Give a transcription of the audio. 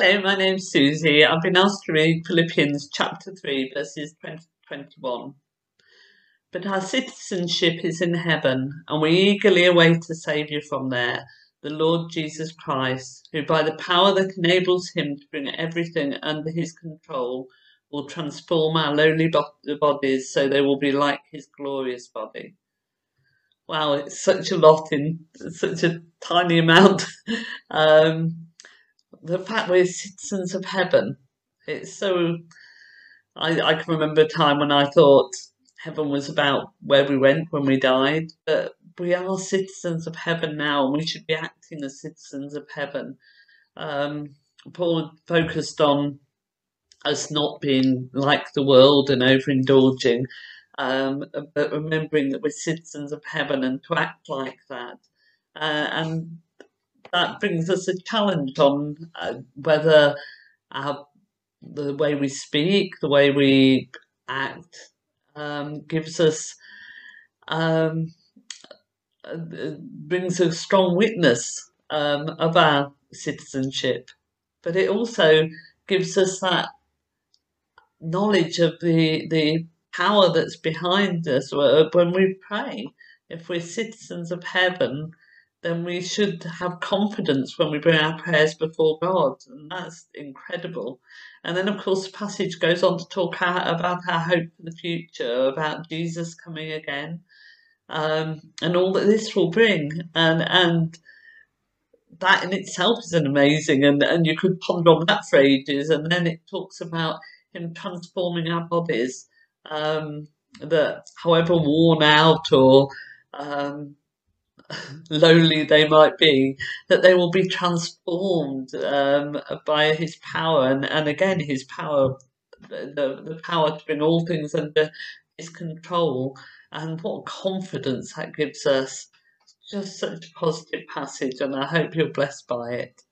Hello, my name's Susie. I've been asked to read Philippians chapter 3, verses 20 21. But our citizenship is in heaven, and we eagerly await a Saviour from there, the Lord Jesus Christ, who by the power that enables him to bring everything under his control will transform our lowly bodies so they will be like his glorious body. Wow, it's such a lot in such a tiny amount. um, the fact we're citizens of heaven. It's so. I, I can remember a time when I thought heaven was about where we went when we died, but we are citizens of heaven now, and we should be acting as citizens of heaven. Um, Paul focused on us not being like the world and overindulging, um, but remembering that we're citizens of heaven and to act like that. Uh, and that brings us a challenge on uh, whether our, the way we speak, the way we act, um, gives us um, uh, brings a strong witness um, of our citizenship, but it also gives us that knowledge of the the power that's behind us when we pray. If we're citizens of heaven, then we should have confidence when we bring our prayers before God. And that's incredible. And then, of course, the passage goes on to talk about our hope for the future, about Jesus coming again, um, and all that this will bring. And, and that in itself is an amazing, and, and you could ponder on that for ages. And then it talks about Him transforming our bodies, um, that however worn out or um, lowly they might be, that they will be transformed um, by his power, and, and again, his power, the, the power to bring all things under his control, and what confidence that gives us. Just such a positive passage, and I hope you're blessed by it.